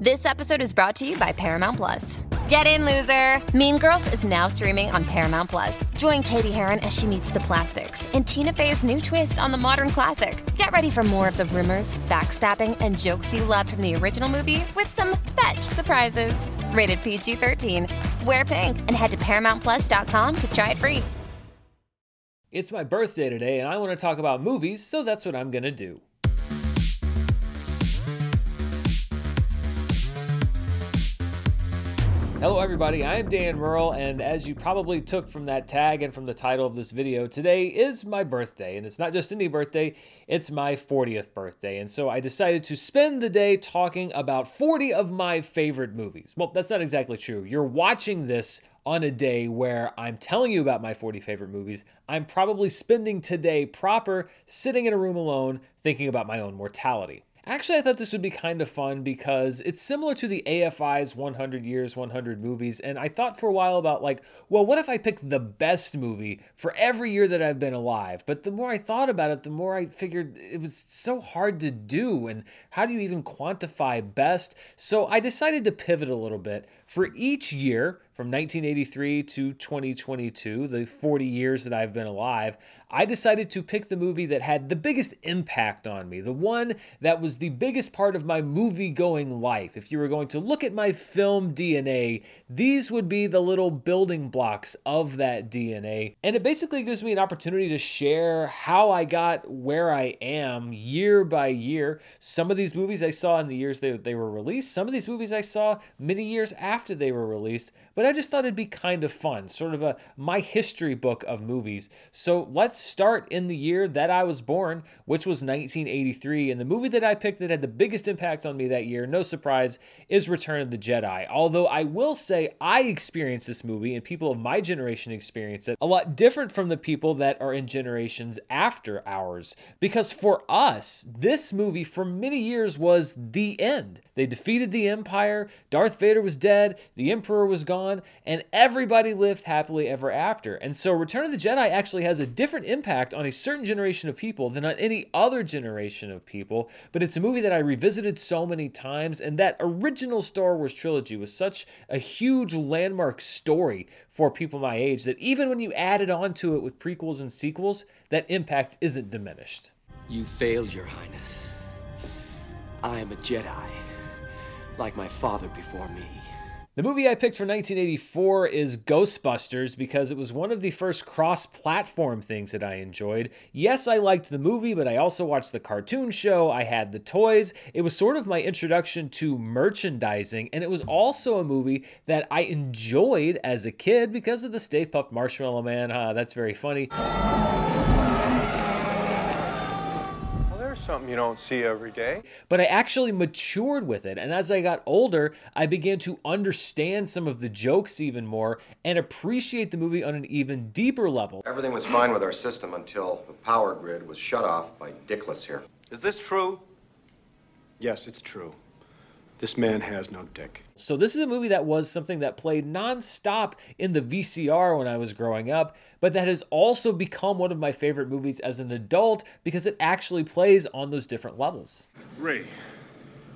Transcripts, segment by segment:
This episode is brought to you by Paramount Plus. Get in, loser! Mean Girls is now streaming on Paramount Plus. Join Cady Heron as she meets the plastics in Tina Fey's new twist on the modern classic. Get ready for more of the rumors, backstabbing, and jokes you loved from the original movie with some fetch surprises. Rated PG 13. Wear pink and head to ParamountPlus.com to try it free. It's my birthday today, and I want to talk about movies, so that's what I'm going to do. Hello, everybody. I am Dan Murrell, and as you probably took from that tag and from the title of this video, today is my birthday. And it's not just any birthday, it's my 40th birthday. And so I decided to spend the day talking about 40 of my favorite movies. Well, that's not exactly true. You're watching this on a day where I'm telling you about my 40 favorite movies. I'm probably spending today proper sitting in a room alone thinking about my own mortality. Actually, I thought this would be kind of fun because it's similar to the AFI's 100 Years, 100 Movies. And I thought for a while about, like, well, what if I pick the best movie for every year that I've been alive? But the more I thought about it, the more I figured it was so hard to do. And how do you even quantify best? So I decided to pivot a little bit. For each year, from 1983 to 2022, the 40 years that I've been alive, I decided to pick the movie that had the biggest impact on me, the one that was the biggest part of my movie going life. If you were going to look at my film DNA, these would be the little building blocks of that DNA. And it basically gives me an opportunity to share how I got where I am year by year. Some of these movies I saw in the years they, they were released, some of these movies I saw many years after they were released, but I just thought it'd be kind of fun, sort of a my history book of movies. So let's start in the year that I was born, which was 1983. And the movie that I picked that had the biggest impact on me that year, no surprise, is Return of the Jedi. Although I will say I experienced this movie and people of my generation experience it a lot different from the people that are in generations after ours. Because for us, this movie for many years was the end. They defeated the Empire, Darth Vader was dead, the Emperor was gone, and everybody lived happily ever after. And so Return of the Jedi actually has a different impact on a certain generation of people than on any other generation of people. But it's a movie that I revisited so many times, and that original Star Wars trilogy was such a huge landmark story for people my age that even when you added on to it with prequels and sequels, that impact isn't diminished. You failed, Your Highness. I am a Jedi, like my father before me. The movie I picked for 1984 is Ghostbusters because it was one of the first cross platform things that I enjoyed. Yes, I liked the movie, but I also watched the cartoon show. I had the toys. It was sort of my introduction to merchandising, and it was also a movie that I enjoyed as a kid because of the Stay Puft Marshmallow Man. Uh, that's very funny. Something you don't see every day. But I actually matured with it. And as I got older, I began to understand some of the jokes even more and appreciate the movie on an even deeper level. Everything was fine with our system until the power grid was shut off by Dickless here. Is this true? Yes, it's true. This man has no dick. So, this is a movie that was something that played nonstop in the VCR when I was growing up, but that has also become one of my favorite movies as an adult because it actually plays on those different levels. Ray,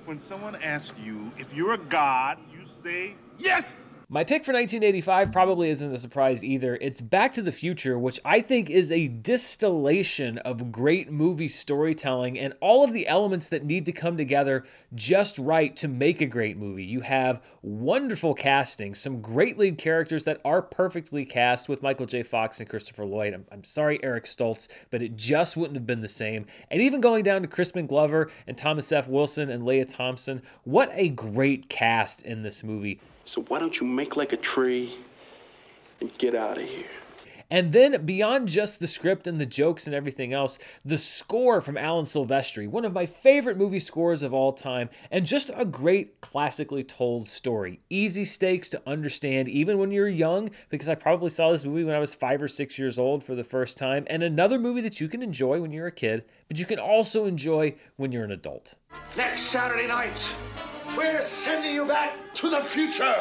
when someone asks you if you're a god, you say yes! My pick for 1985 probably isn't a surprise either. It's Back to the Future, which I think is a distillation of great movie storytelling and all of the elements that need to come together just right to make a great movie. You have wonderful casting, some great lead characters that are perfectly cast with Michael J. Fox and Christopher Lloyd. I'm, I'm sorry, Eric Stoltz, but it just wouldn't have been the same. And even going down to Crispin Glover and Thomas F. Wilson and Lea Thompson, what a great cast in this movie. So why don't you make like a tree and get out of here? And then beyond just the script and the jokes and everything else, the score from Alan Silvestri, one of my favorite movie scores of all time, and just a great classically told story. Easy stakes to understand even when you're young, because I probably saw this movie when I was five or six years old for the first time, and another movie that you can enjoy when you're a kid, but you can also enjoy when you're an adult. Next Saturday night, we're sending you back to the future.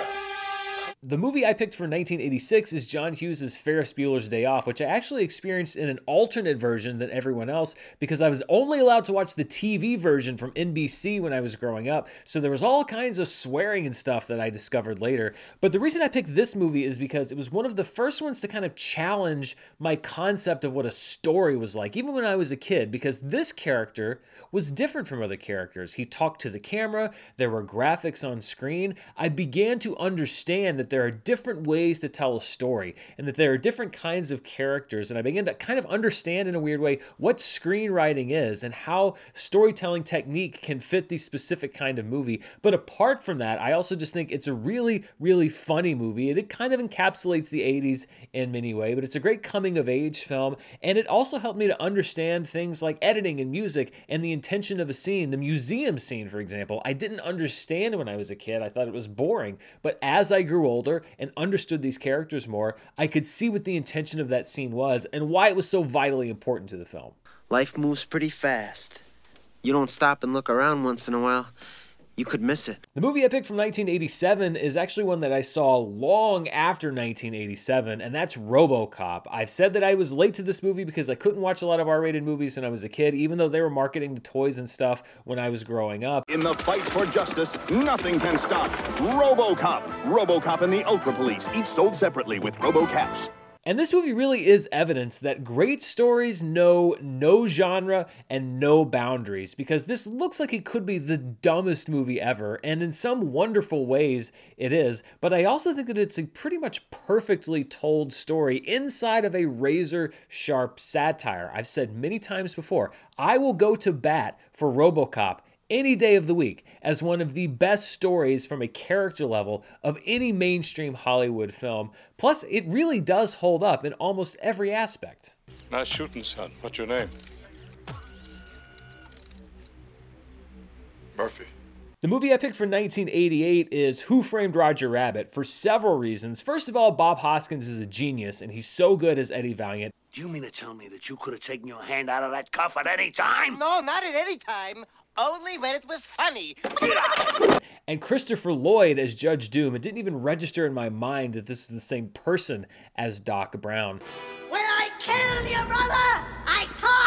The movie I picked for 1986 is John Hughes' Ferris Bueller's Day Off, which I actually experienced in an alternate version than everyone else because I was only allowed to watch the TV version from NBC when I was growing up. So there was all kinds of swearing and stuff that I discovered later. But the reason I picked this movie is because it was one of the first ones to kind of challenge my concept of what a story was like, even when I was a kid, because this character was different from other characters. He talked to the camera, there were graphics on screen. I began to understand that there are different ways to tell a story and that there are different kinds of characters. And I began to kind of understand in a weird way what screenwriting is and how storytelling technique can fit the specific kind of movie. But apart from that, I also just think it's a really, really funny movie. It, it kind of encapsulates the 80s in many ways, but it's a great coming of age film. And it also helped me to understand things like editing and music and the intention of a scene. The museum scene, for example, I didn't understand when I was a kid. I thought it was boring. But as I grew older, older and understood these characters more, I could see what the intention of that scene was and why it was so vitally important to the film. Life moves pretty fast. You don't stop and look around once in a while you could miss it. The movie I picked from 1987 is actually one that I saw long after 1987, and that's Robocop. I've said that I was late to this movie because I couldn't watch a lot of R rated movies when I was a kid, even though they were marketing the toys and stuff when I was growing up. In the fight for justice, nothing can stop Robocop. Robocop and the Ultra Police, each sold separately with RoboCaps. And this movie really is evidence that great stories know no genre and no boundaries because this looks like it could be the dumbest movie ever, and in some wonderful ways it is. But I also think that it's a pretty much perfectly told story inside of a razor sharp satire. I've said many times before, I will go to bat for Robocop any day of the week as one of the best stories from a character level of any mainstream Hollywood film. Plus, it really does hold up in almost every aspect. Nice shooting, son. What's your name? Murphy. The movie I picked for 1988 is Who Framed Roger Rabbit for several reasons. First of all, Bob Hoskins is a genius, and he's so good as Eddie Valiant. Do you mean to tell me that you could have taken your hand out of that cuff at any time? No, not at any time. Only when it was funny. and Christopher Lloyd as Judge Doom. It didn't even register in my mind that this is the same person as Doc Brown. When I kill your brother, I talk.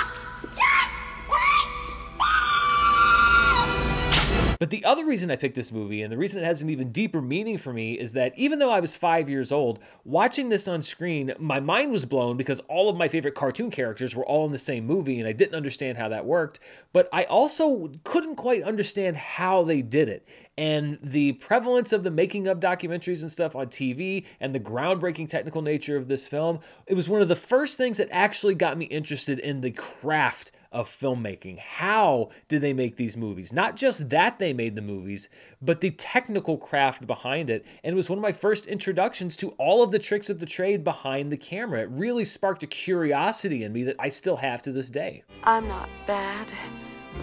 But the other reason I picked this movie, and the reason it has an even deeper meaning for me, is that even though I was five years old, watching this on screen, my mind was blown because all of my favorite cartoon characters were all in the same movie, and I didn't understand how that worked. But I also couldn't quite understand how they did it and the prevalence of the making of documentaries and stuff on TV and the groundbreaking technical nature of this film, it was one of the first things that actually got me interested in the craft of filmmaking. How did they make these movies? Not just that they made the movies, but the technical craft behind it. And it was one of my first introductions to all of the tricks of the trade behind the camera. It really sparked a curiosity in me that I still have to this day. I'm not bad.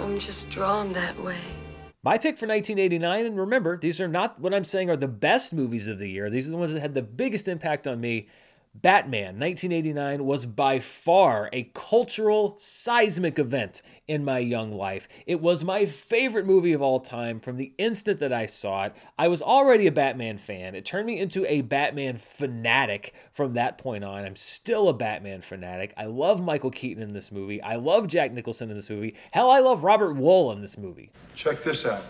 I'm just drawn that way. My pick for 1989, and remember, these are not what I'm saying are the best movies of the year. These are the ones that had the biggest impact on me. Batman 1989 was by far a cultural seismic event in my young life. It was my favorite movie of all time from the instant that I saw it. I was already a Batman fan. It turned me into a Batman fanatic from that point on. I'm still a Batman fanatic. I love Michael Keaton in this movie. I love Jack Nicholson in this movie. Hell, I love Robert Wuhl in this movie. Check this out.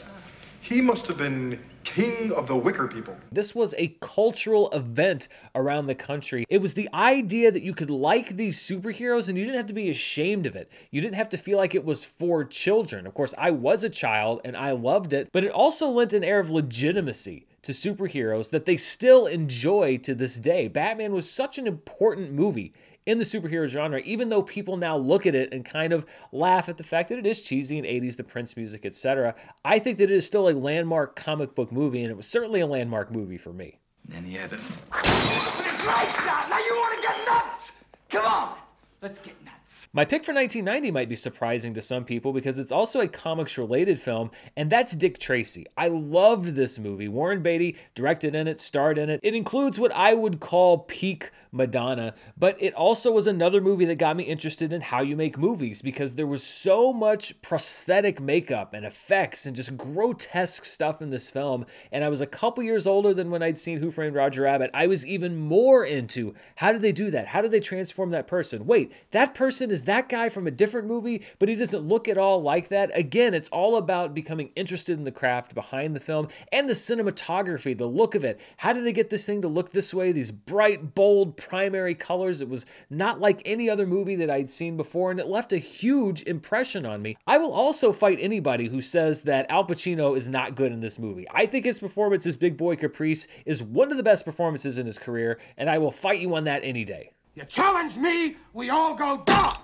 He must have been king of the wicker people. This was a cultural event around the country. It was the idea that you could like these superheroes and you didn't have to be ashamed of it. You didn't have to feel like it was for children. Of course, I was a child and I loved it, but it also lent an air of legitimacy to superheroes that they still enjoy to this day. Batman was such an important movie in the superhero genre, even though people now look at it and kind of laugh at the fact that it is cheesy and 80s, the Prince music, etc. I think that it is still a landmark comic book movie, and it was certainly a landmark movie for me. Then he had this. Great! Now you want to get nuts! Come on! Let's get nuts. My pick for 1990 might be surprising to some people because it's also a comics related film, and that's Dick Tracy. I loved this movie. Warren Beatty directed in it, starred in it. It includes what I would call peak Madonna, but it also was another movie that got me interested in how you make movies because there was so much prosthetic makeup and effects and just grotesque stuff in this film. And I was a couple years older than when I'd seen Who Framed Roger Rabbit. I was even more into how did they do that? How did they transform that person? Wait, that person is that guy from a different movie, but he doesn't look at all like that. Again, it's all about becoming interested in the craft behind the film and the cinematography, the look of it. How did they get this thing to look this way? These bright, bold, primary colors. It was not like any other movie that I'd seen before, and it left a huge impression on me. I will also fight anybody who says that Al Pacino is not good in this movie. I think his performance as Big Boy Caprice is one of the best performances in his career, and I will fight you on that any day. You challenge me, we all go down.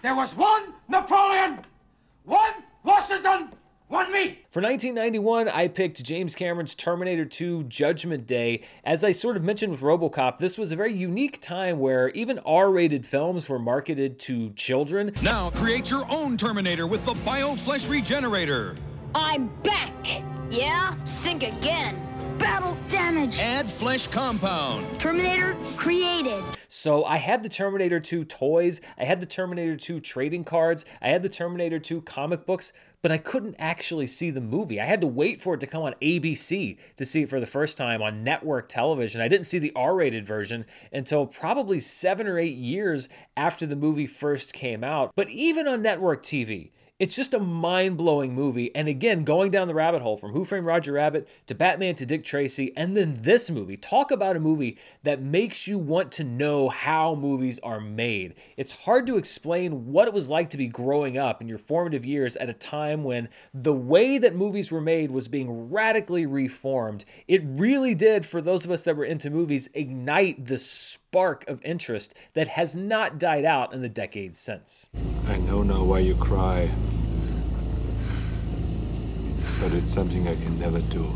There was one Napoleon, one Washington, one me. For 1991, I picked James Cameron's Terminator 2 Judgment Day. As I sort of mentioned with Robocop, this was a very unique time where even R rated films were marketed to children. Now create your own Terminator with the BioFlesh Regenerator. I'm back. Yeah? Think again. Battle damage. Add flesh compound. Terminator created. So I had the Terminator 2 toys, I had the Terminator 2 trading cards, I had the Terminator 2 comic books, but I couldn't actually see the movie. I had to wait for it to come on ABC to see it for the first time on network television. I didn't see the R rated version until probably seven or eight years after the movie first came out. But even on network TV, it's just a mind blowing movie. And again, going down the rabbit hole from Who Framed Roger Rabbit to Batman to Dick Tracy, and then this movie. Talk about a movie that makes you want to know how movies are made. It's hard to explain what it was like to be growing up in your formative years at a time when the way that movies were made was being radically reformed. It really did, for those of us that were into movies, ignite the spark of interest that has not died out in the decades since. I know now why you cry. But it's something I can never do.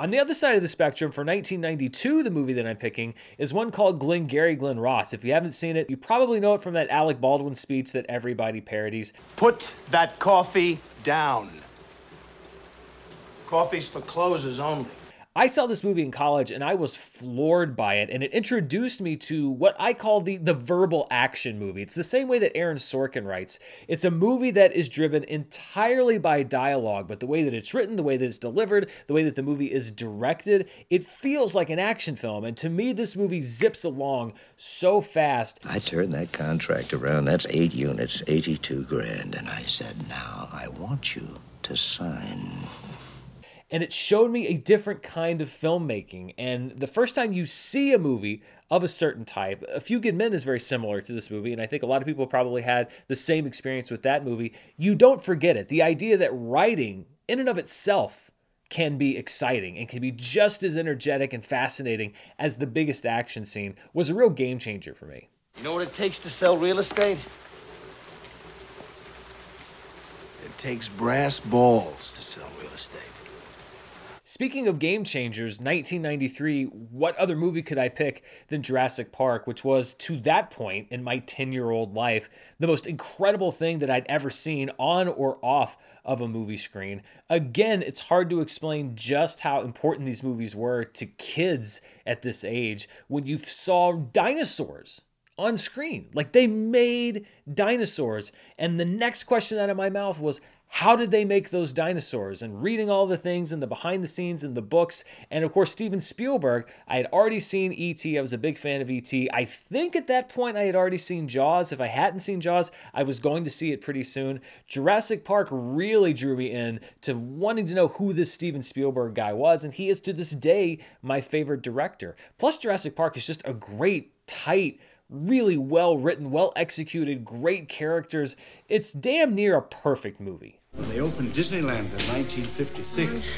On the other side of the spectrum, for 1992, the movie that I'm picking is one called Glengarry Glen Ross. If you haven't seen it, you probably know it from that Alec Baldwin speech that everybody parodies. Put that coffee down. Coffee's for closers only. I saw this movie in college and I was floored by it, and it introduced me to what I call the, the verbal action movie. It's the same way that Aaron Sorkin writes. It's a movie that is driven entirely by dialogue, but the way that it's written, the way that it's delivered, the way that the movie is directed, it feels like an action film. And to me, this movie zips along so fast. I turned that contract around. That's eight units, 82 grand. And I said, now I want you to sign and it showed me a different kind of filmmaking. And the first time you see a movie of a certain type, A Few Good Men is very similar to this movie, and I think a lot of people probably had the same experience with that movie. You don't forget it. The idea that writing, in and of itself, can be exciting and can be just as energetic and fascinating as the biggest action scene was a real game changer for me. You know what it takes to sell real estate? It takes brass balls to sell real estate. Speaking of game changers, 1993, what other movie could I pick than Jurassic Park, which was, to that point in my 10 year old life, the most incredible thing that I'd ever seen on or off of a movie screen? Again, it's hard to explain just how important these movies were to kids at this age when you saw dinosaurs on screen. Like they made dinosaurs. And the next question out of my mouth was, how did they make those dinosaurs? And reading all the things and the behind the scenes and the books. And of course, Steven Spielberg, I had already seen E.T., I was a big fan of E.T. I think at that point I had already seen Jaws. If I hadn't seen Jaws, I was going to see it pretty soon. Jurassic Park really drew me in to wanting to know who this Steven Spielberg guy was. And he is to this day my favorite director. Plus, Jurassic Park is just a great, tight, really well written, well executed, great characters. It's damn near a perfect movie. When they opened Disneyland in 1956,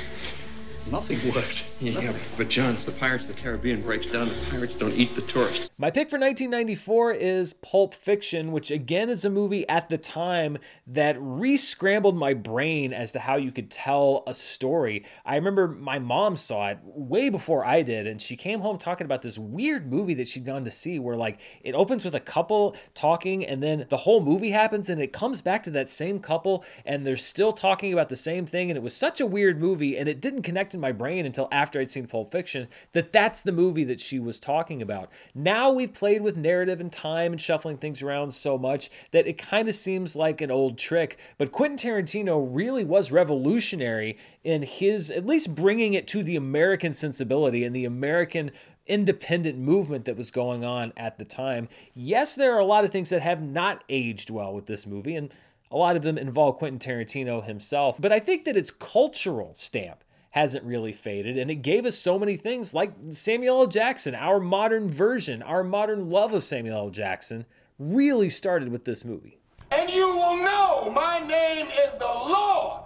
Nothing worked. Yeah, but John, if the Pirates of the Caribbean breaks down, the pirates don't eat the tourists. My pick for 1994 is Pulp Fiction, which again is a movie at the time that re scrambled my brain as to how you could tell a story. I remember my mom saw it way before I did, and she came home talking about this weird movie that she'd gone to see where, like, it opens with a couple talking, and then the whole movie happens, and it comes back to that same couple, and they're still talking about the same thing. And it was such a weird movie, and it didn't connect in my brain until after I'd seen Pulp Fiction that that's the movie that she was talking about. Now we've played with narrative and time and shuffling things around so much that it kind of seems like an old trick. But Quentin Tarantino really was revolutionary in his, at least bringing it to the American sensibility and the American independent movement that was going on at the time. Yes, there are a lot of things that have not aged well with this movie, and a lot of them involve Quentin Tarantino himself. But I think that its cultural stamp hasn't really faded. And it gave us so many things like Samuel L. Jackson, our modern version, our modern love of Samuel L. Jackson really started with this movie. And you will know my name is the Lord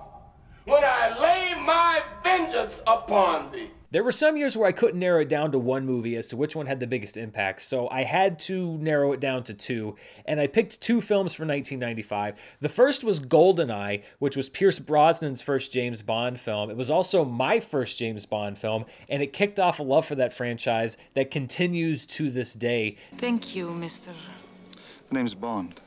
when I lay my vengeance upon thee. There were some years where I couldn't narrow it down to one movie as to which one had the biggest impact, so I had to narrow it down to two, and I picked two films for 1995. The first was Goldeneye, which was Pierce Brosnan's first James Bond film. It was also my first James Bond film, and it kicked off a love for that franchise that continues to this day. Thank you, Mr. The name's Bond.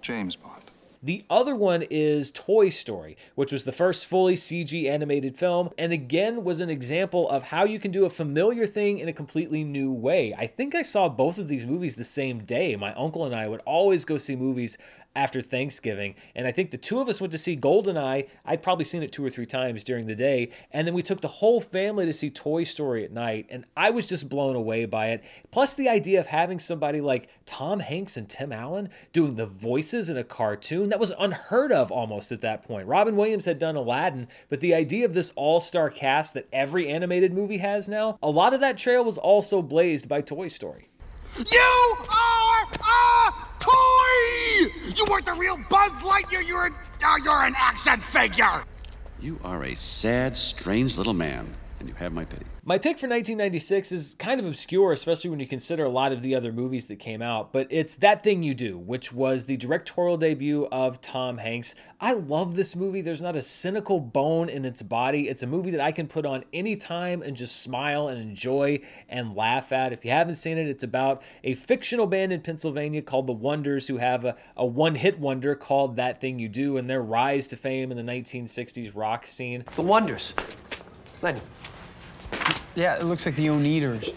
James Bond. The other one is Toy Story, which was the first fully CG animated film, and again was an example of how you can do a familiar thing in a completely new way. I think I saw both of these movies the same day. My uncle and I would always go see movies after Thanksgiving. And I think the two of us went to see Goldeneye. I'd probably seen it two or three times during the day. And then we took the whole family to see Toy Story at night. And I was just blown away by it. Plus, the idea of having somebody like Tom Hanks and Tim Allen doing the voices in a cartoon that was unheard of almost at that point. Robin Williams had done Aladdin, but the idea of this all star cast that every animated movie has now, a lot of that trail was also blazed by Toy Story. You are a toy! You weren't the real Buzz Lightyear. You're an, uh, you're an action figure. You are a sad, strange little man, and you have my pity. My pick for 1996 is kind of obscure, especially when you consider a lot of the other movies that came out, but it's That Thing You Do, which was the directorial debut of Tom Hanks. I love this movie. There's not a cynical bone in its body. It's a movie that I can put on anytime and just smile and enjoy and laugh at. If you haven't seen it, it's about a fictional band in Pennsylvania called The Wonders who have a, a one hit wonder called That Thing You Do and their rise to fame in the 1960s rock scene. The Wonders. Lenny. Yeah, it looks like the Oneders.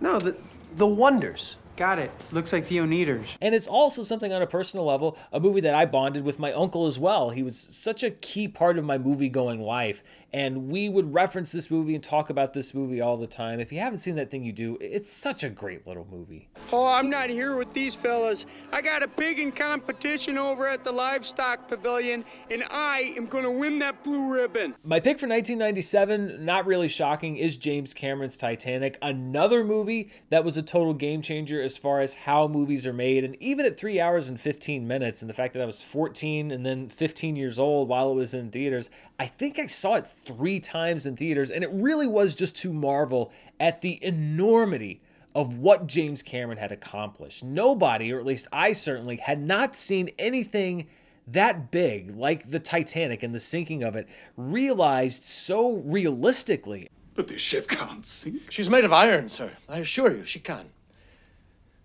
No, the the Wonders. Got it. Looks like the Oneders. And it's also something on a personal level, a movie that I bonded with my uncle as well. He was such a key part of my movie going life. And we would reference this movie and talk about this movie all the time. If you haven't seen that thing you do, it's such a great little movie. Oh, I'm not here with these fellas. I got a pig in competition over at the livestock pavilion, and I am going to win that blue ribbon. My pick for 1997, not really shocking, is James Cameron's Titanic. Another movie that was a total game changer as far as how movies are made. And even at three hours and 15 minutes, and the fact that I was 14 and then 15 years old while it was in theaters, I think I saw it three times in theaters. And it really was just to marvel at the enormity of what James Cameron had accomplished. Nobody, or at least I certainly, had not seen anything that big, like the Titanic and the sinking of it, realized so realistically. But this ship can't sink. She's made of iron, sir. I assure you, she can.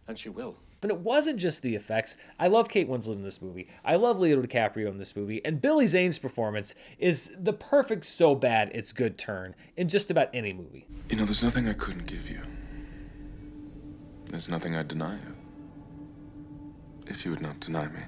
And she will. But it wasn't just the effects. I love Kate Winslet in this movie. I love Leo DiCaprio in this movie. And Billy Zane's performance is the perfect so bad it's good turn in just about any movie. You know, there's nothing I couldn't give you. There's nothing I'd deny you. If you would not deny me.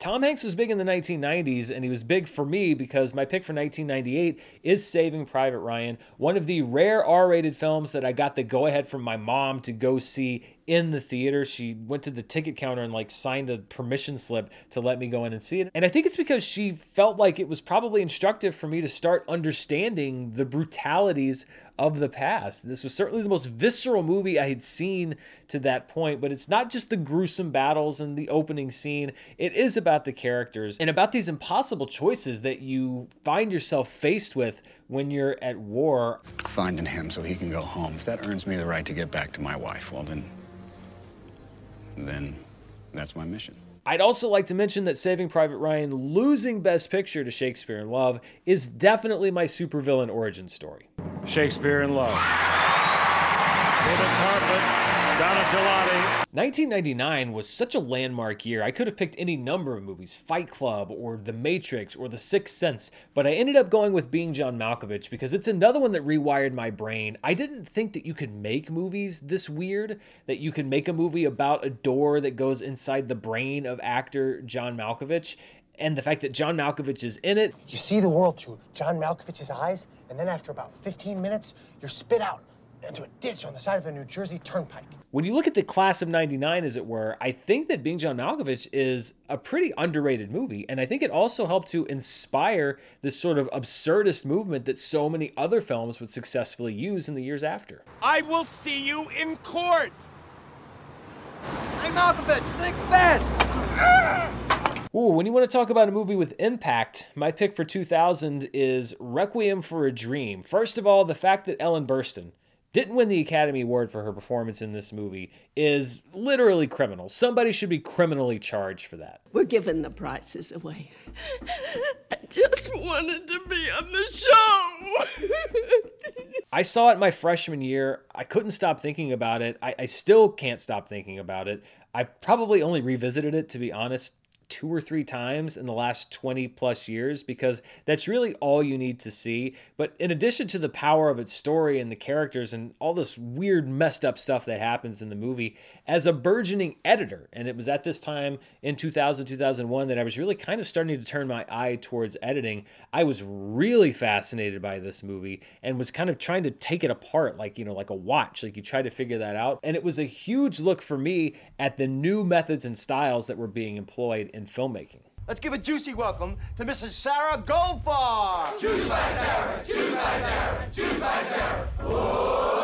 Tom Hanks was big in the 1990s, and he was big for me because my pick for 1998 is Saving Private Ryan, one of the rare R rated films that I got the go ahead from my mom to go see in the theater. She went to the ticket counter and like signed a permission slip to let me go in and see it. And I think it's because she felt like it was probably instructive for me to start understanding the brutalities of the past. This was certainly the most visceral movie I had seen to that point, but it's not just the gruesome battles and the opening scene. It is about the characters and about these impossible choices that you find yourself faced with when you're at war. Finding him so he can go home. If that earns me the right to get back to my wife, well then then that's my mission. I'd also like to mention that Saving Private Ryan losing Best Picture to Shakespeare in Love is definitely my supervillain origin story. Shakespeare in Love. For the carpet, 1999 was such a landmark year. I could have picked any number of movies, Fight Club or The Matrix or The Sixth Sense, but I ended up going with Being John Malkovich because it's another one that rewired my brain. I didn't think that you could make movies this weird, that you could make a movie about a door that goes inside the brain of actor John Malkovich and the fact that John Malkovich is in it. You see the world through John Malkovich's eyes, and then after about 15 minutes, you're spit out into a ditch on the side of the New Jersey Turnpike. When you look at the class of 99, as it were, I think that Being John Malkovich is a pretty underrated movie. And I think it also helped to inspire this sort of absurdist movement that so many other films would successfully use in the years after. I will see you in court! Hey, Malkovich, think fast! Ooh, when you want to talk about a movie with impact, my pick for 2000 is Requiem for a Dream. First of all, the fact that Ellen Burstyn, didn't win the Academy Award for her performance in this movie is literally criminal. Somebody should be criminally charged for that. We're giving the prizes away. I just wanted to be on the show. I saw it my freshman year. I couldn't stop thinking about it. I, I still can't stop thinking about it. I probably only revisited it, to be honest, two or three times in the last 20 plus years because that's really all you need to see. But in addition to the power of its story and the characters and all this weird, messed up stuff that happens in the movie, as a burgeoning editor, and it was at this time in 2000, 2001 that I was really kind of starting to turn my eye towards editing, I was really fascinated by this movie and was kind of trying to take it apart like, you know, like a watch. Like you try to figure that out. And it was a huge look for me at the new methods and styles that were being employed in filmmaking. Let's give a juicy welcome to Mrs. Sarah Goldfarb. Juice by Sarah, juice by Sarah, juice by Sarah. Sarah juice.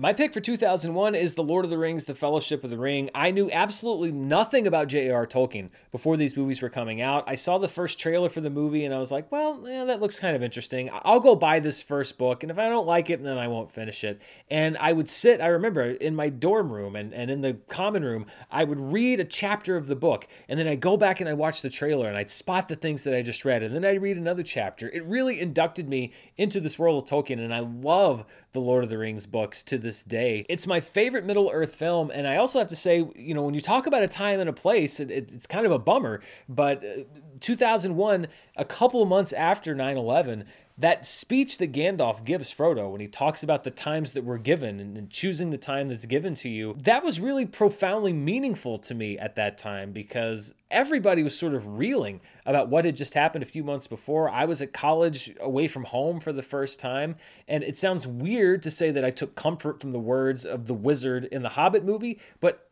My pick for 2001 is The Lord of the Rings, The Fellowship of the Ring. I knew absolutely nothing about J.R.R. Tolkien before these movies were coming out. I saw the first trailer for the movie and I was like, well, yeah, that looks kind of interesting. I'll go buy this first book, and if I don't like it, then I won't finish it. And I would sit, I remember, in my dorm room and, and in the common room, I would read a chapter of the book, and then I'd go back and I'd watch the trailer and I'd spot the things that I just read, and then I'd read another chapter. It really inducted me into this world of Tolkien, and I love the Lord of the Rings books to this day. It's my favorite Middle Earth film, and I also have to say, you know, when you talk about a time and a place, it, it, it's kind of a bummer, but uh, 2001, a couple months after 9 11, that speech that Gandalf gives Frodo when he talks about the times that were given and, choosing the time that's given to you, that was really profoundly meaningful to me at that time because everybody was sort of reeling about what had just happened a few months before. I was at college away from home for the first time, and it sounds weird to say that I took comfort from the words of the wizard in the Hobbit movie, but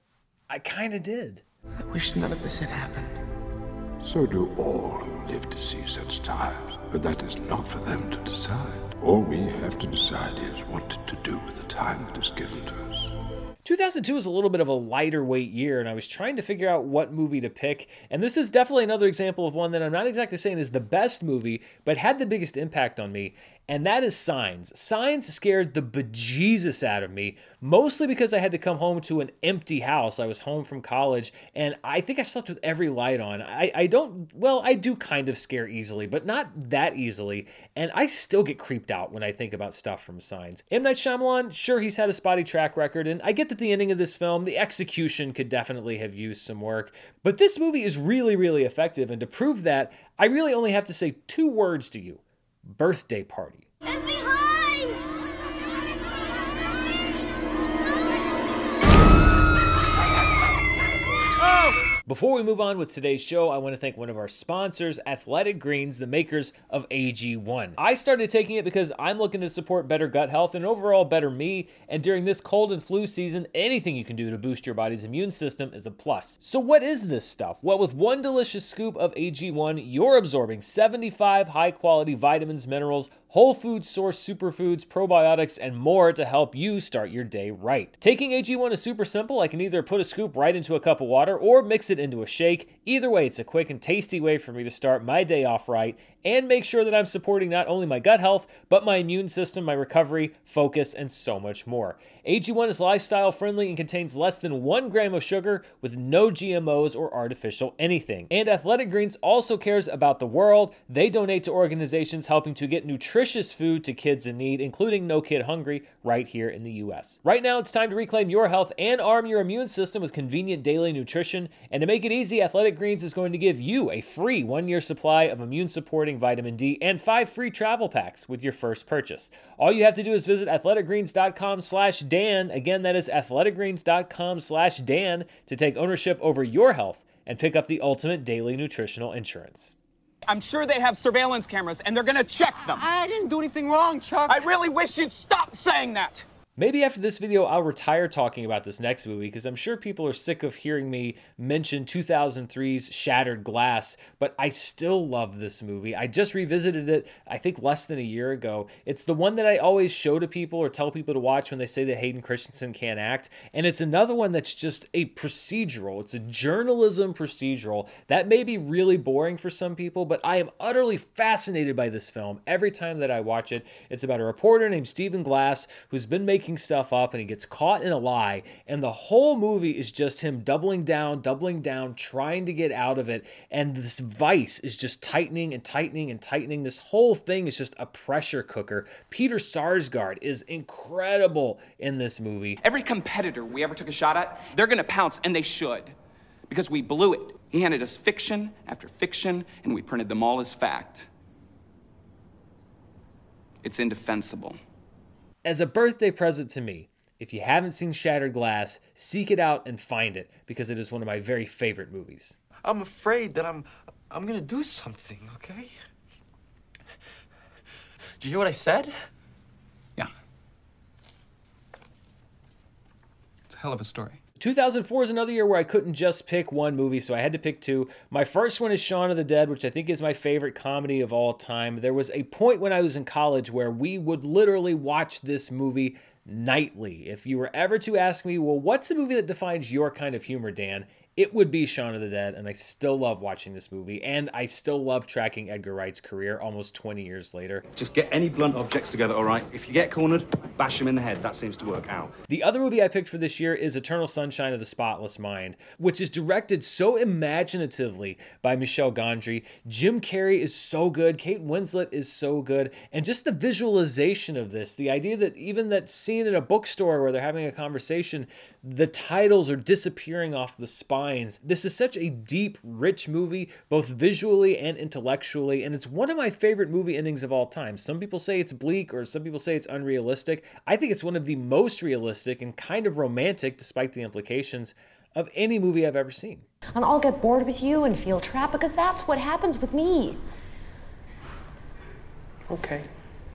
I kind of did. I wish none of this had happened. So do all who live to see such times. But that is not for them to decide. All we have to decide is what to do with the time that is given to us. 2002 was a little bit of a lighter weight year, and I was trying to figure out what movie to pick. And this is definitely another example of one that I'm not exactly saying is the best movie, but had the biggest impact on me and that is Signs. Signs scared the bejesus out of me, mostly because I had to come home to an empty house. I was home from college, and I think I slept with every light on. I, I don't, well, I do kind of scare easily, but not that easily, and I still get creeped out when I think about stuff from Signs. M. Night Shyamalan, sure, he's had a spotty track record, and I get that the ending of this film, the execution could definitely have used some work, but this movie is really, really effective, and to prove that, I really only have to say two words to you birthday party. Before we move on with today's show, I want to thank one of our sponsors, Athletic Greens, the makers of AG1. I started taking it because I'm looking to support better gut health and overall better me, and during this cold and flu season, anything you can do to boost your body's immune system is a plus. So, what is this stuff? Well, with one delicious scoop of AG1, you're absorbing 75 high quality vitamins, minerals, whole food source superfoods, probiotics, and more to help you start your day right. Taking AG1 is super simple. I can either put a scoop right into a cup of water or mix it into a shake. Either way, it's a quick and tasty way for me to start my day off right and make sure that I'm supporting not only my gut health, but my immune system, my recovery, focus, and so much more. AG1 is lifestyle friendly and contains less than one gram of sugar with no GMOs or artificial anything. And Athletic Greens also cares about the world. They donate to organizations helping to get nutritious food to kids in need, including No Kid Hungry, right here in the US. Right now, it's time to reclaim your health and arm your immune system with convenient daily nutrition. And to make it easy, Athletic Greens is going to give you a free one year supply of immune supporting vitamin D and five free travel packs with your first purchase. All you have to do is visit athleticgreens.com slash Dan. Again, that is athleticgreens.com slash Dan to take ownership over your health and pick up the ultimate daily nutritional insurance. I'm sure they have surveillance cameras and they're gonna check them. I didn't do anything wrong, Chuck. I really wish you'd stop saying that. Maybe after this video, I'll retire talking about this next movie because I'm sure people are sick of hearing me mention 2003's Shattered Glass, but I still love this movie. I just revisited it, I think, less than a year ago. It's the one that I always show to people or tell people to watch when they say that Hayden Christensen can't act. And it's another one that's just a procedural, it's a journalism procedural. That may be really boring for some people, but I am utterly fascinated by this film every time that I watch it. It's about a reporter named Stephen Glass who's been making making stuff up and he gets caught in a lie. And the whole movie is just him doubling down, doubling down, trying to get out of it. And this vice is just tightening and tightening and tightening. This whole thing is just a pressure cooker. Peter Sarsgaard is incredible in this movie. Every competitor we ever took a shot at, they're gonna pounce, and they should. Because we blew it. He handed us fiction after fiction, and we printed them all as fact. It's indefensible as a birthday present to me, if you haven't seen Shattered Glass, seek it out and find it because it is one of my very favorite movies. I'm afraid that I'm I'm gonna do something, okay? Did you hear what I said? Yeah. It's a hell of a story. 2004 is another year where I couldn't just pick one movie, so I had to pick two. My first one is Shaun of the Dead, which I think is my favorite comedy of all time. There was a point when I was in college where we would literally watch this movie nightly. If you were ever to ask me, well, what's the movie that defines your kind of humor, Dan? It would be Shaun of the Dead, and I still love watching this movie, and I still love tracking Edgar Wright's career almost 20 years later. Just get any blunt objects together, all right? If you get cornered, bash them in the head. That seems to work out. The other movie I picked for this year is Eternal Sunshine of the Spotless Mind, which is directed so imaginatively by Michel Gondry. Jim Carrey is so good, Kate Winslet is so good, and just the visualization of this, the idea that even that scene in a bookstore where they're having a conversation, the titles are disappearing off the spines. This is such a deep, rich movie, both visually and intellectually, and it's one of my favorite movie endings of all time. Some people say it's bleak, or some people say it's unrealistic. I think it's one of the most realistic and kind of romantic, despite the implications, of any movie I've ever seen. And I'll get bored with you and feel trapped because that's what happens with me. Okay.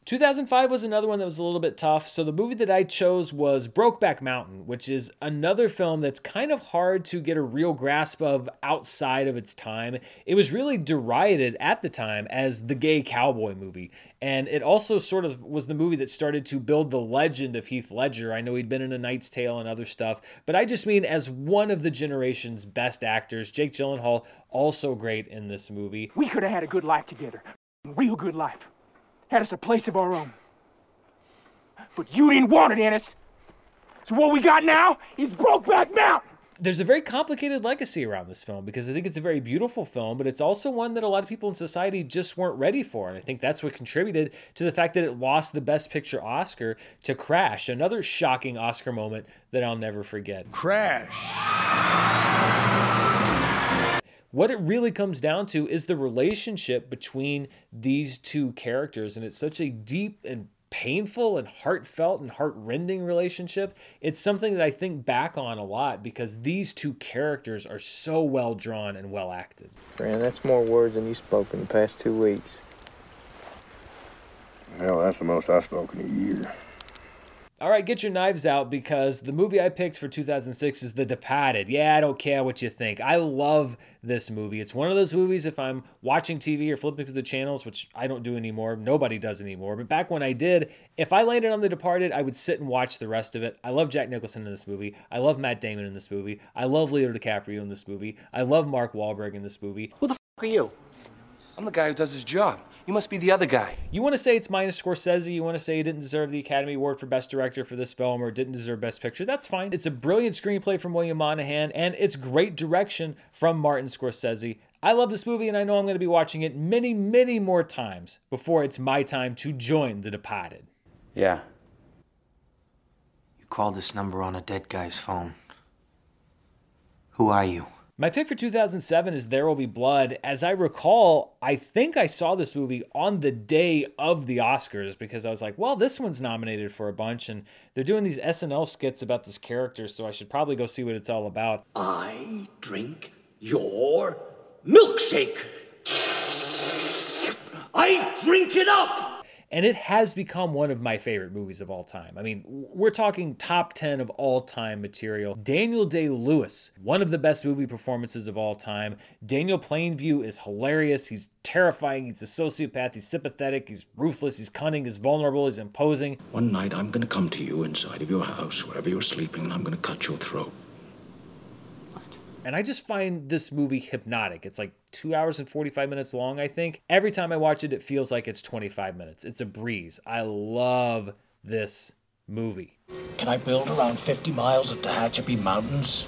2005 was another one that was a little bit tough. So the movie that I chose was Brokeback Mountain, which is another film that's kind of hard to get a real grasp of outside of its time. It was really derided at the time as the gay cowboy movie. And it also sort of was the movie that started to build the legend of Heath Ledger. I know he'd been in A Knight's Tale and other stuff, but I just mean as one of the generation's best actors. Jake Gyllenhaal, also great in this movie. We could have had a good life together. Real good life had us a place of our own. But you didn't want it, Ennis. So what we got now is Brokeback Mountain. There's a very complicated legacy around this film because I think it's a very beautiful film, but it's also one that a lot of people in society just weren't ready for. And I think that's what contributed to the fact that it lost the Best Picture Oscar to Crash, another shocking Oscar moment that I'll never forget. Crash. What it really comes down to is the relationship between these two characters. And it's such a deep and painful and heartfelt and heartrending relationship. It's something that I think back on a lot because these two characters are so well drawn and well acted. Fran, that's more words than you spoke in the past two weeks. Hell, that's the most I've spoken in a year. All right, get your knives out because the movie I picked for 2006 is The Departed. Yeah, I don't care what you think. I love this movie. It's one of those movies, if I'm watching TV or flipping through the channels, which I don't do anymore, nobody does anymore. But back when I did, if I landed on The Departed, I would sit and watch the rest of it. I love Jack Nicholson in this movie. I love Matt Damon in this movie. I love Leo DiCaprio in this movie. I love Mark Wahlberg in this movie. Who the f are you? I'm the guy who does his job. You must be the other guy. You want to say it's minus Scorsese, you want to say he didn't deserve the Academy Award for Best Director for this film or didn't deserve Best Picture, that's fine. It's a brilliant screenplay from William Monahan and it's great direction from Martin Scorsese. I love this movie and I know I'm going to be watching it many, many more times before it's my time to join The Departed. Yeah. You called this number on a dead guy's phone. Who are you? My pick for 2007 is There Will Be Blood. As I recall, I think I saw this movie on the day of the Oscars because I was like, well, this one's nominated for a bunch, and they're doing these SNL skits about this character, so I should probably go see what it's all about. I drink your milkshake. I drink it up. And it has become one of my favorite movies of all time. I mean, we're talking top 10 of all time material. Daniel Day Lewis, one of the best movie performances of all time. Daniel Plainview is hilarious. He's terrifying. He's a sociopath. He's sympathetic. He's ruthless. He's cunning. He's vulnerable. He's imposing. One night, I'm going to come to you inside of your house, wherever you're sleeping, and I'm going to cut your throat. And I just find this movie hypnotic. It's like two hours and 45 minutes long, I think. Every time I watch it, it feels like it's 25 minutes. It's a breeze. I love this movie. Can I build around 50 miles of Tehachapi Mountains?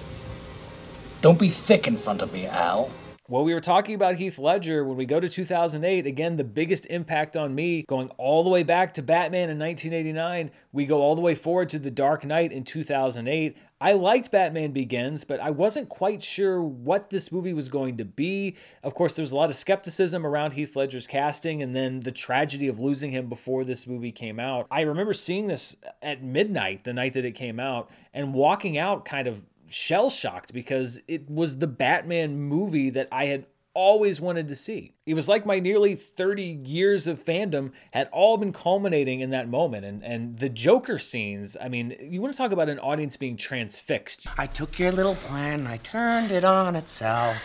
Don't be thick in front of me, Al. Well, we were talking about Heath Ledger when we go to 2008. Again, the biggest impact on me going all the way back to Batman in 1989. We go all the way forward to The Dark Knight in 2008. I liked Batman Begins, but I wasn't quite sure what this movie was going to be. Of course, there's a lot of skepticism around Heath Ledger's casting and then the tragedy of losing him before this movie came out. I remember seeing this at midnight, the night that it came out, and walking out kind of shell shocked because it was the Batman movie that I had always wanted to see. It was like my nearly 30 years of fandom had all been culminating in that moment. And, and the Joker scenes, I mean, you want to talk about an audience being transfixed. I took your little plan and I turned it on itself.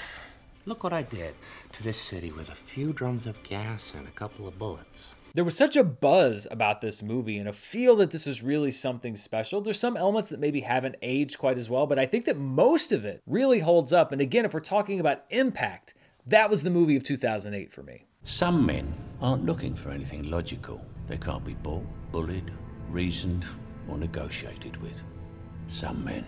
Look what I did to this city with a few drums of gas and a couple of bullets. There was such a buzz about this movie and a feel that this is really something special. There's some elements that maybe haven't aged quite as well, but I think that most of it really holds up. And again, if we're talking about impact, that was the movie of 2008 for me. Some men aren't looking for anything logical. They can't be bought, bullied, reasoned, or negotiated with. Some men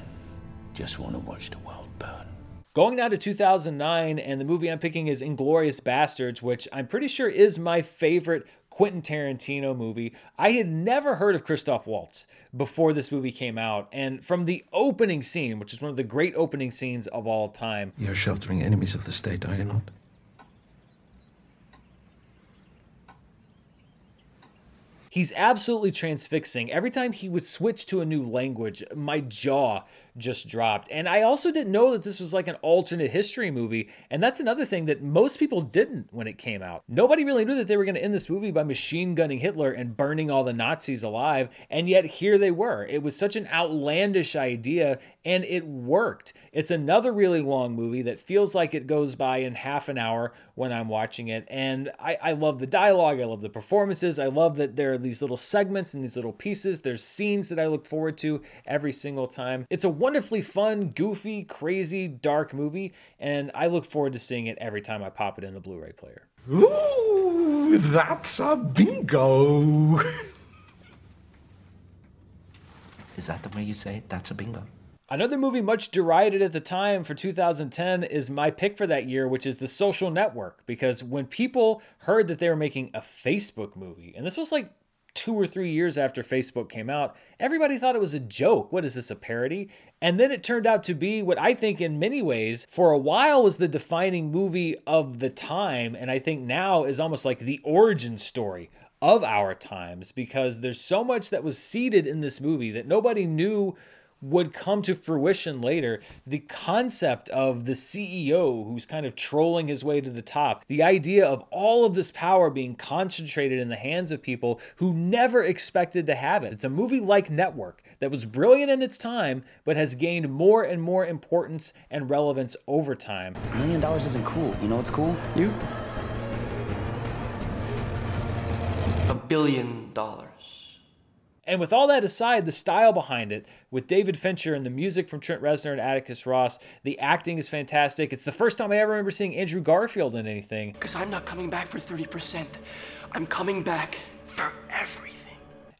just want to watch the world burn. Going now to 2009, and the movie I'm picking is Inglourious Basterds, which I'm pretty sure is my favorite Quentin Tarantino movie. I had never heard of Christoph Waltz before this movie came out, and from the opening scene, which is one of the great opening scenes of all time, You're sheltering enemies of the state, are you not? He's absolutely transfixing. Every time he would switch to a new language, my jaw just dropped. And I also didn't know that this was like an alternate history movie. And that's another thing that most people didn't when it came out. Nobody really knew that they were going to end this movie by machine gunning Hitler and burning all the Nazis alive. And yet here they were. It was such an outlandish idea and it worked. It's another really long movie that feels like it goes by in half an hour when I'm watching it. And I, I love the dialogue, I love the performances, I love that there are these little segments and these little pieces. There's scenes that I look forward to every single time. It's a wonderfully fun, goofy, crazy, dark movie, and I look forward to seeing it every time I pop it in the Blu ray player. Ooh, that's a bingo. Is that the way you say it? That's a bingo. Another movie much derided at the time for 2010 is my pick for that year, which is The Social Network. Because when people heard that they were making a Facebook movie, and this was like two or three years after Facebook came out, everybody thought it was a joke. What is this, a parody? And then it turned out to be what I think, in many ways, for a while was the defining movie of the time. And I think now is almost like the origin story of our times because there's so much that was seeded in this movie that nobody knew would come to fruition later. The concept of the CEO who's kind of trolling his way to the top, the idea of all of this power being concentrated in the hands of people who never expected to have it. It's a movie like Network that was brilliant in its time, but has gained more and more importance and relevance over time. A million dollars isn't cool. You know what's cool? You. A billion dollars. And with all that aside, the style behind it, with David Fincher and the music from Trent Reznor and Atticus Ross, the acting is fantastic. It's the first time I ever remember seeing Andrew Garfield in anything. Because I'm not coming back for 30%. I'm coming back for everything.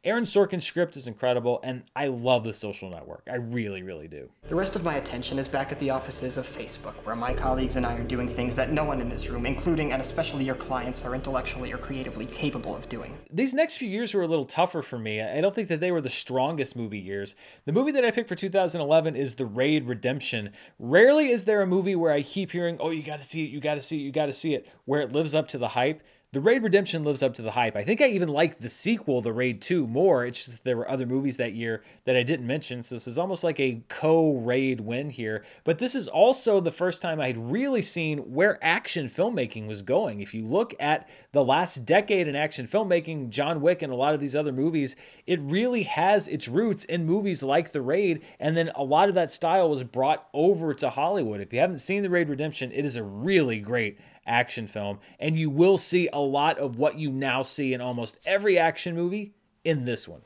Aaron Sorkin's script is incredible, and I love The Social Network. I really, really do. The rest of my attention is back at the offices of Facebook, where my colleagues and I are doing things that no one in this room, including and especially your clients, are intellectually or creatively capable of doing. These next few years were a little tougher for me. I don't think that they were the strongest movie years. The movie that I picked for 2011 is The Raid Redemption. Rarely is there a movie where I keep hearing, oh, you gotta see it, you gotta see it, you gotta see it, where it lives up to the hype. The Raid Redemption lives up to the hype. I think I even liked the sequel, The Raid 2, more. It's just there were other movies that year that I didn't mention. So this is almost like a co raid win here. But this is also the first time I had really seen where action filmmaking was going. If you look at the last decade in action filmmaking, John Wick and a lot of these other movies, it really has its roots in movies like The Raid. And then a lot of that style was brought over to Hollywood. If you haven't seen The Raid Redemption, it is a really great action film. And you will see a lot of what you now see in almost every action movie in this one.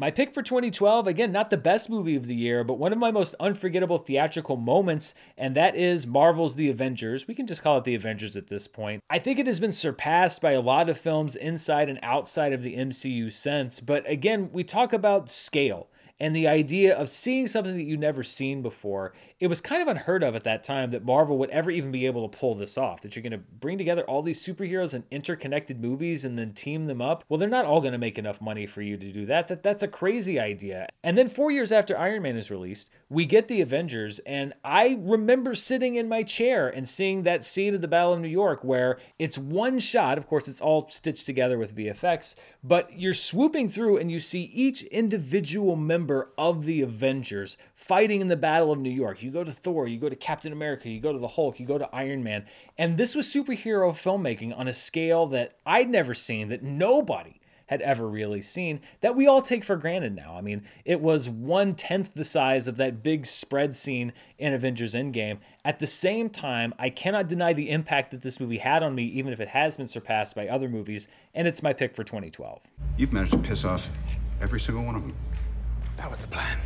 My pick for 2012, again, not the best movie of the year, but one of my most unforgettable theatrical moments, and that is Marvel's The Avengers. We can just call it The Avengers at this point. I think it has been surpassed by a lot of films inside and outside of the MCU since, but again, we talk about scale and the idea of seeing something that you've never seen before. It was kind of unheard of at that time that Marvel would ever even be able to pull this off. That you're going to bring together all these superheroes and interconnected movies and then team them up. Well, they're not all going to make enough money for you to do that. That that's a crazy idea. And then 4 years after Iron Man is released, we get the Avengers and I remember sitting in my chair and seeing that scene of the Battle of New York where it's one shot, of course it's all stitched together with VFX, but you're swooping through and you see each individual member of the Avengers fighting in the Battle of New York. You go to Thor, you go to Captain America, you go to the Hulk, you go to Iron Man. And this was superhero filmmaking on a scale that I'd never seen, that nobody had ever really seen that we all take for granted now. I mean, it was one tenth the size of that big spread scene in Avengers Endgame. At the same time, I cannot deny the impact that this movie had on me, even if it has been surpassed by other movies, and it's my pick for 2012. You've managed to piss off every single one of them. That was the plan.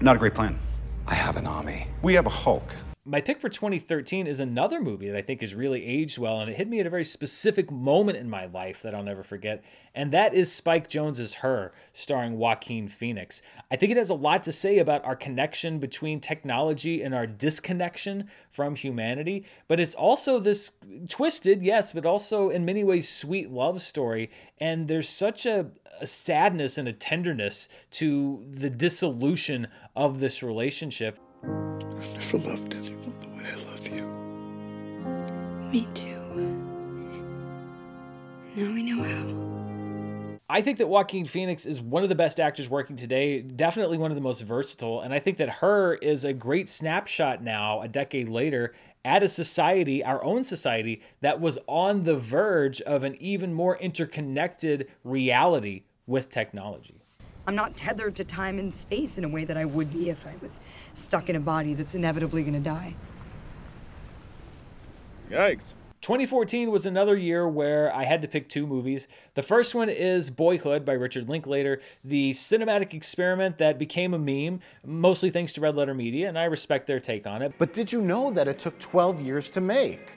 Not a great plan. I have an army. We have a Hulk. My pick for 2013 is another movie that I think has really aged well, and it hit me at a very specific moment in my life that I'll never forget, and that is Spike Jonze's Her, starring Joaquin Phoenix. I think it has a lot to say about our connection between technology and our disconnection from humanity, but it's also this twisted, yes, but also in many ways sweet love story, and there's such a, a sadness and a tenderness to the dissolution of this relationship. I've never loved anyone Me too. Now we know how. I think that Joaquin Phoenix is one of the best actors working today, definitely one of the most versatile. And I think that her is a great snapshot now, a decade later, at a society, our own society, that was on the verge of an even more interconnected reality with technology. I'm not tethered to time and space in a way that I would be if I was stuck in a body that's inevitably going to die. Yikes. 2014 was another year where I had to pick two movies. The first one is Boyhood by Richard Linklater, the cinematic experiment that became a meme, mostly thanks to Red Letter Media, and I respect their take on it. But did you know that it took 12 years to make?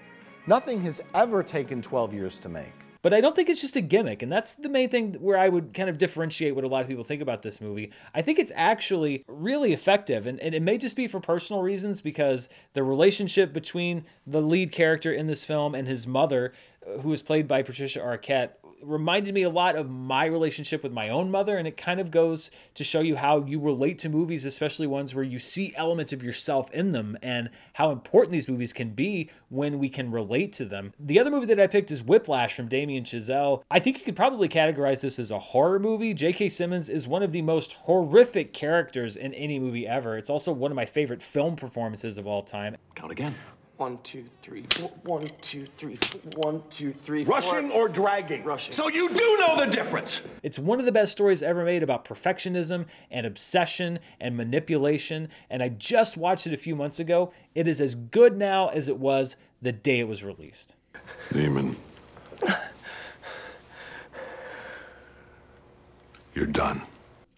Nothing has ever taken 12 years to make. But I don't think it's just a gimmick, and that's the main thing where I would kind of differentiate what a lot of people think about this movie. I think it's actually really effective, and, and it may just be for personal reasons because the relationship between the lead character in this film and his mother, uh, who is played by Patricia Arquette, reminded me a lot of my relationship with my own mother, and it kind of goes to show you how you relate to movies, especially ones where you see elements of yourself in them, and how important these movies can be when we can relate to them. The other movie that I picked is Whiplash from Damien Chazelle. I think you could probably categorize this as a horror movie. J.K. Simmons is one of the most horrific characters in any movie ever. It's also one of my favorite film performances of all time. Count again. One, two, three, four. One, two, three, four. One, two, three, four. Rushing or dragging? Rushing. So you do know the difference. It's one of the best stories ever made about perfectionism and obsession and manipulation. And I just watched it a few months ago. It is as good now as it was the day it was released. Demon. You're done.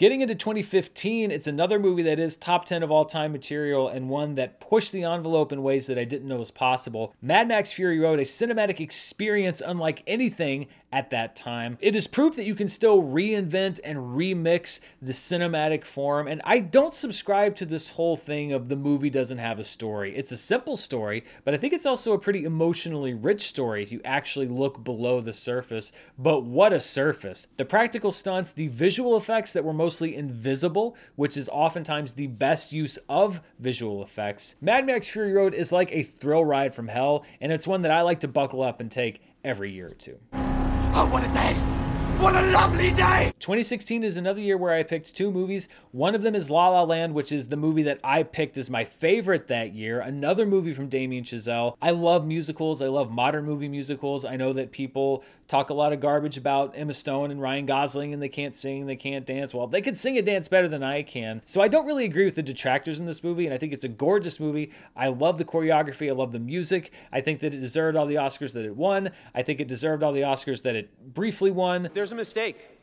Getting into 2015, it's another movie that is top 10 of all time material and one that pushed the envelope in ways that I didn't know was possible. Mad Max Fury Road, a cinematic experience unlike anything at that time. It is proof that you can still reinvent and remix the cinematic form. And I don't subscribe to this whole thing of the movie doesn't have a story. It's a simple story, but I think it's also a pretty emotionally rich story if you actually look below the surface. But what a surface! The practical stunts, the visual effects that were mostly invisible, which is oftentimes the best use of visual effects. Mad Max Fury Road is like a thrill ride from hell, and it's one that I like to buckle up and take every year or two. What a day! What a lovely day! 2016 is another year where I picked two movies. One of them is La La Land, which is the movie that I picked as my favorite that year. Another movie from Damien Chazelle. I love musicals. I love modern movie musicals. I know that people talk a lot of garbage about Emma Stone and Ryan Gosling and they can't sing, they can't dance. Well, they can sing and dance better than I can. So I don't really agree with the detractors in this movie, and I think it's a gorgeous movie. I love the choreography, I love the music. I think that it deserved all the Oscars that it won. I think it deserved all the Oscars that it briefly won. There's a mistake.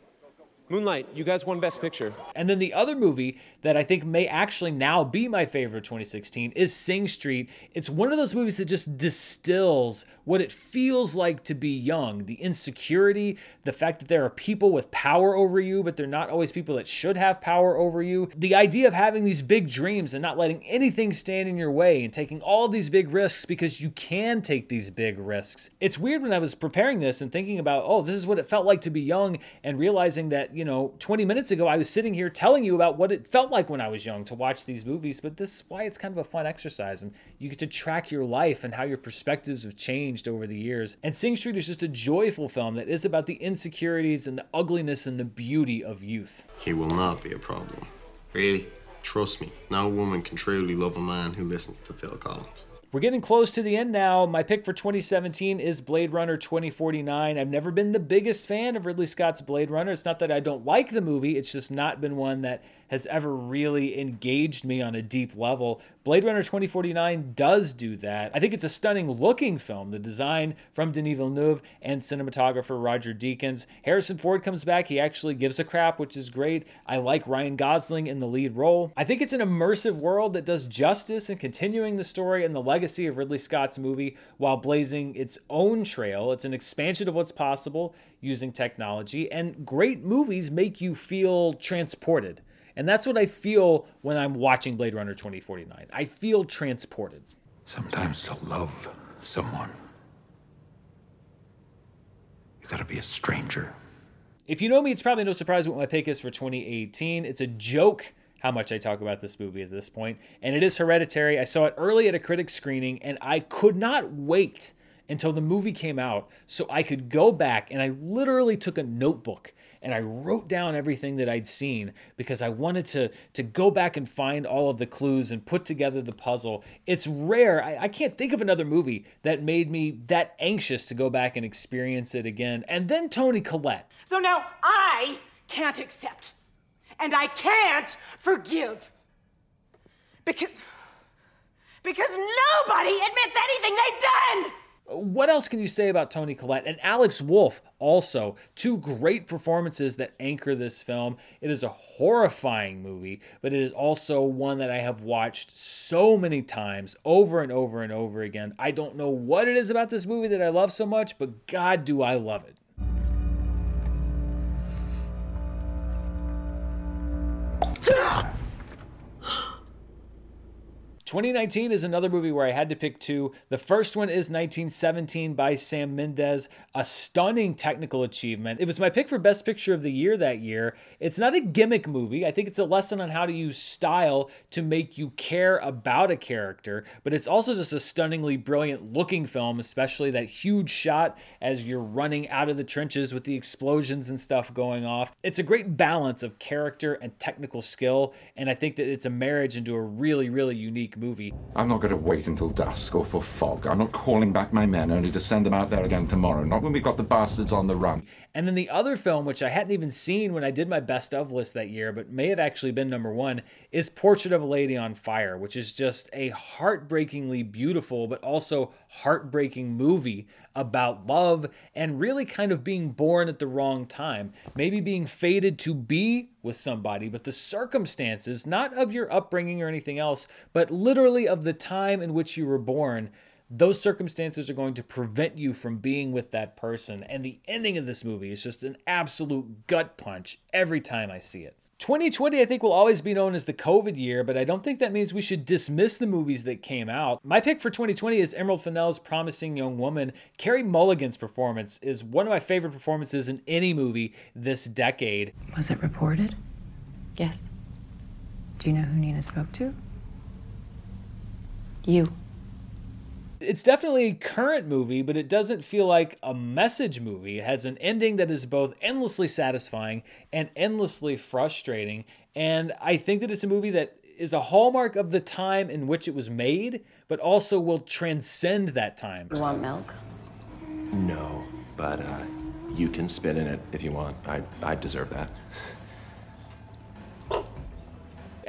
Moonlight, you guys won Best Picture. And then the other movie that I think may actually now be my favorite of 2016 is Sing Street. It's one of those movies that just distills what it feels like to be young the insecurity, the fact that there are people with power over you, but they're not always people that should have power over you. The idea of having these big dreams and not letting anything stand in your way and taking all these big risks because you can take these big risks. It's weird when I was preparing this and thinking about, oh, this is what it felt like to be young and realizing that you know, 20 minutes ago, I was sitting here telling you about what it felt like when I was young to watch these movies, but this is why it's kind of a fun exercise. And you get to track your life and how your perspectives have changed over the years. And Sing Street is just a joyful film that is about the insecurities and the ugliness and the beauty of youth. He will not be a problem. Really? Trust me, no woman can truly love a man who listens to Phil Collins. We're getting close to the end now. My pick for 2017 is Blade Runner 2049. I've never been the biggest fan of Ridley Scott's Blade Runner. It's not that I don't like the movie, it's just not been one that has ever really engaged me on a deep level. Blade Runner 2049 does do that. I think it's a stunning looking film. The design from Denis Villeneuve and cinematographer Roger Deakins. Harrison Ford comes back. He actually gives a crap, which is great. I like Ryan Gosling in the lead role. I think it's an immersive world that does justice in continuing the story and the legacy of Ridley Scott's movie while blazing its own trail. It's an expansion of what's possible using technology, and great movies make you feel transported. And that's what I feel when I'm watching Blade Runner 2049. I feel transported. Sometimes to love someone, you gotta be a stranger. If you know me, it's probably no surprise what my pick is for 2018. It's a joke how much I talk about this movie at this point, and it is Hereditary. I saw it early at a critic screening, and I could not wait until the movie came out so I could go back and I literally took a notebook and I wrote down everything that I'd seen because I wanted to to go back and find all of the clues and put together the puzzle. It's rare. I, I can't think of another movie that made me that anxious to go back and experience it again. And then Toni Collette. So now I can't accept and I can't forgive because because nobody admits anything they've done. What else can you say about Toni Collette and Alex Wolff? Also, two great performances that anchor this film. It is a horrifying movie, but it is also one that I have watched so many times over and over and over again. I don't know what it is about this movie that I love so much, but God, do I love it. 2019 is another movie where I had to pick two. The first one is 1917 by Sam Mendes, a stunning technical achievement. It was my pick for Best Picture of the Year that year. It's not a gimmick movie. I think it's a lesson on how to use style to make you care about a character, but it's also just a stunningly brilliant looking film, especially that huge shot as you're running out of the trenches with the explosions and stuff going off. It's a great balance of character and technical skill, and I think that it's a marriage into a really, really unique movie. I'm not going to wait until dusk or for fog. I'm not calling back my men only to send them out there again tomorrow. Not when we've got the bastards on the run. And then the other film, which I hadn't even seen when I did my best of list that year, but may have actually been number one, is Portrait of a Lady on Fire, which is just a heartbreakingly beautiful, but also heartbreaking movie about love and really kind of being born at the wrong time. Maybe being fated to be with somebody, but the circumstances, not of your upbringing or anything else, but literally of the time in which you were born those circumstances are going to prevent you from being with that person. And the ending of this movie is just an absolute gut punch every time I see it. 2020, I think, will always be known as the COVID year, but I don't think that means we should dismiss the movies that came out. My pick for 2020 is Emerald Fennell's Promising Young Woman. Carey Mulligan's performance is one of my favorite performances in any movie this decade. Was it reported? Yes. Do you know who Nina spoke to? You. It's definitely a current movie, but it doesn't feel like a message movie. It has an ending that is both endlessly satisfying and endlessly frustrating. And I think that it's a movie that is a hallmark of the time in which it was made, but also will transcend that time. You want milk? No, but uh, you can spit in it if you want. I, I deserve that.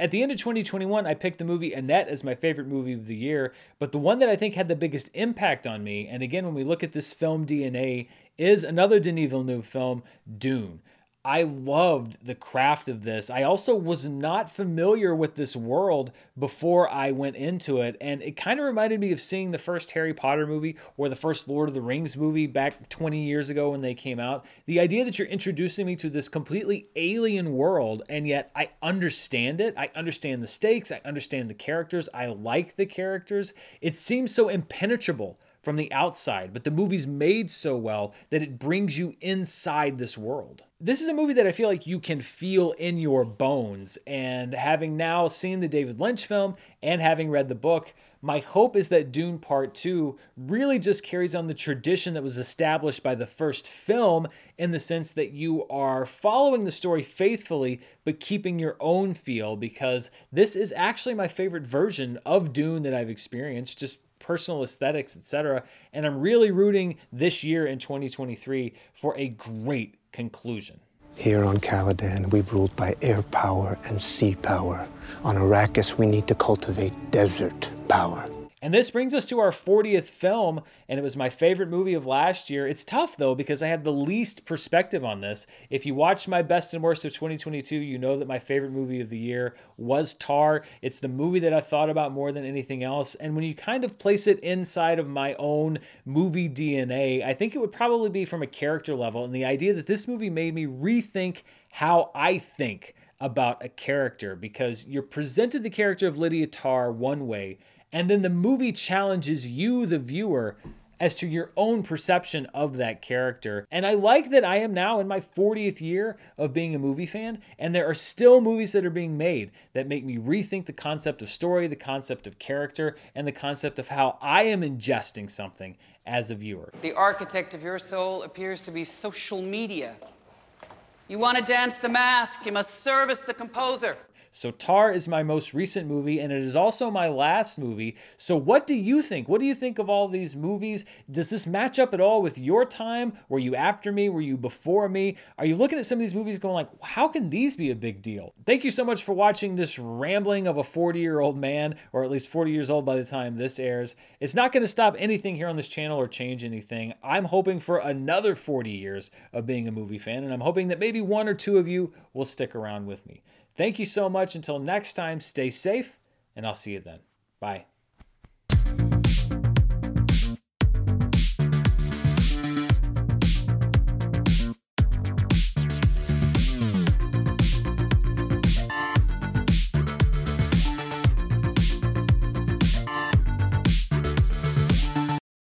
At the end of 2021, I picked the movie Annette as my favorite movie of the year, but the one that I think had the biggest impact on me, and again, when we look at this film DNA, is another Denis Villeneuve film, Dune. I loved the craft of this. I also was not familiar with this world before I went into it. And it kind of reminded me of seeing the first Harry Potter movie or the first Lord of the Rings movie back 20 years ago when they came out. The idea that you're introducing me to this completely alien world, and yet I understand it. I understand the stakes. I understand the characters. I like the characters. It seems so impenetrable from the outside, but the movie's made so well that it brings you inside this world. This is a movie that I feel like you can feel in your bones. And having now seen the David Lynch film and having read the book, my hope is that Dune Part 2 really just carries on the tradition that was established by the first film in the sense that you are following the story faithfully but keeping your own feel because this is actually my favorite version of Dune that I've experienced. Just personal aesthetics, etc. And I'm really rooting this year in 2023 for a great conclusion. Here on Caladan, we've ruled by air power and sea power. On Arrakis, we need to cultivate desert power. And this brings us to our 40th film, and it was my favorite movie of last year. It's tough though, because I had the least perspective on this. If you watched my best and worst of 2022, you know that my favorite movie of the year was Tar. It's the movie that I thought about more than anything else. And when you kind of place it inside of my own movie DNA, I think it would probably be from a character level. And the idea that this movie made me rethink how I think about a character because you're presented the character of Lydia Tar one way and then the movie challenges you, the viewer, as to your own perception of that character. And I like that I am now in my 40th year of being a movie fan, and there are still movies that are being made that make me rethink the concept of story, the concept of character, and the concept of how I am ingesting something as a viewer. The architect of your soul appears to be social media. You want to dance the mask, you must service the composer. So Tar is my most recent movie, and it is also my last movie. So what do you think? What do you think of all these movies? Does this match up at all with your time? Were you after me? Were you before me? Are you looking at some of these movies going like, how can these be a big deal? Thank you so much for watching this rambling of a 40-year-old man, or at least 40 years old by the time this airs. It's not going to stop anything here on this channel or change anything. I'm hoping for another 40 years of being a movie fan, and I'm hoping that maybe one or two of you will stick around with me. Thank you so much. Until next time, stay safe, and I'll see you then. Bye.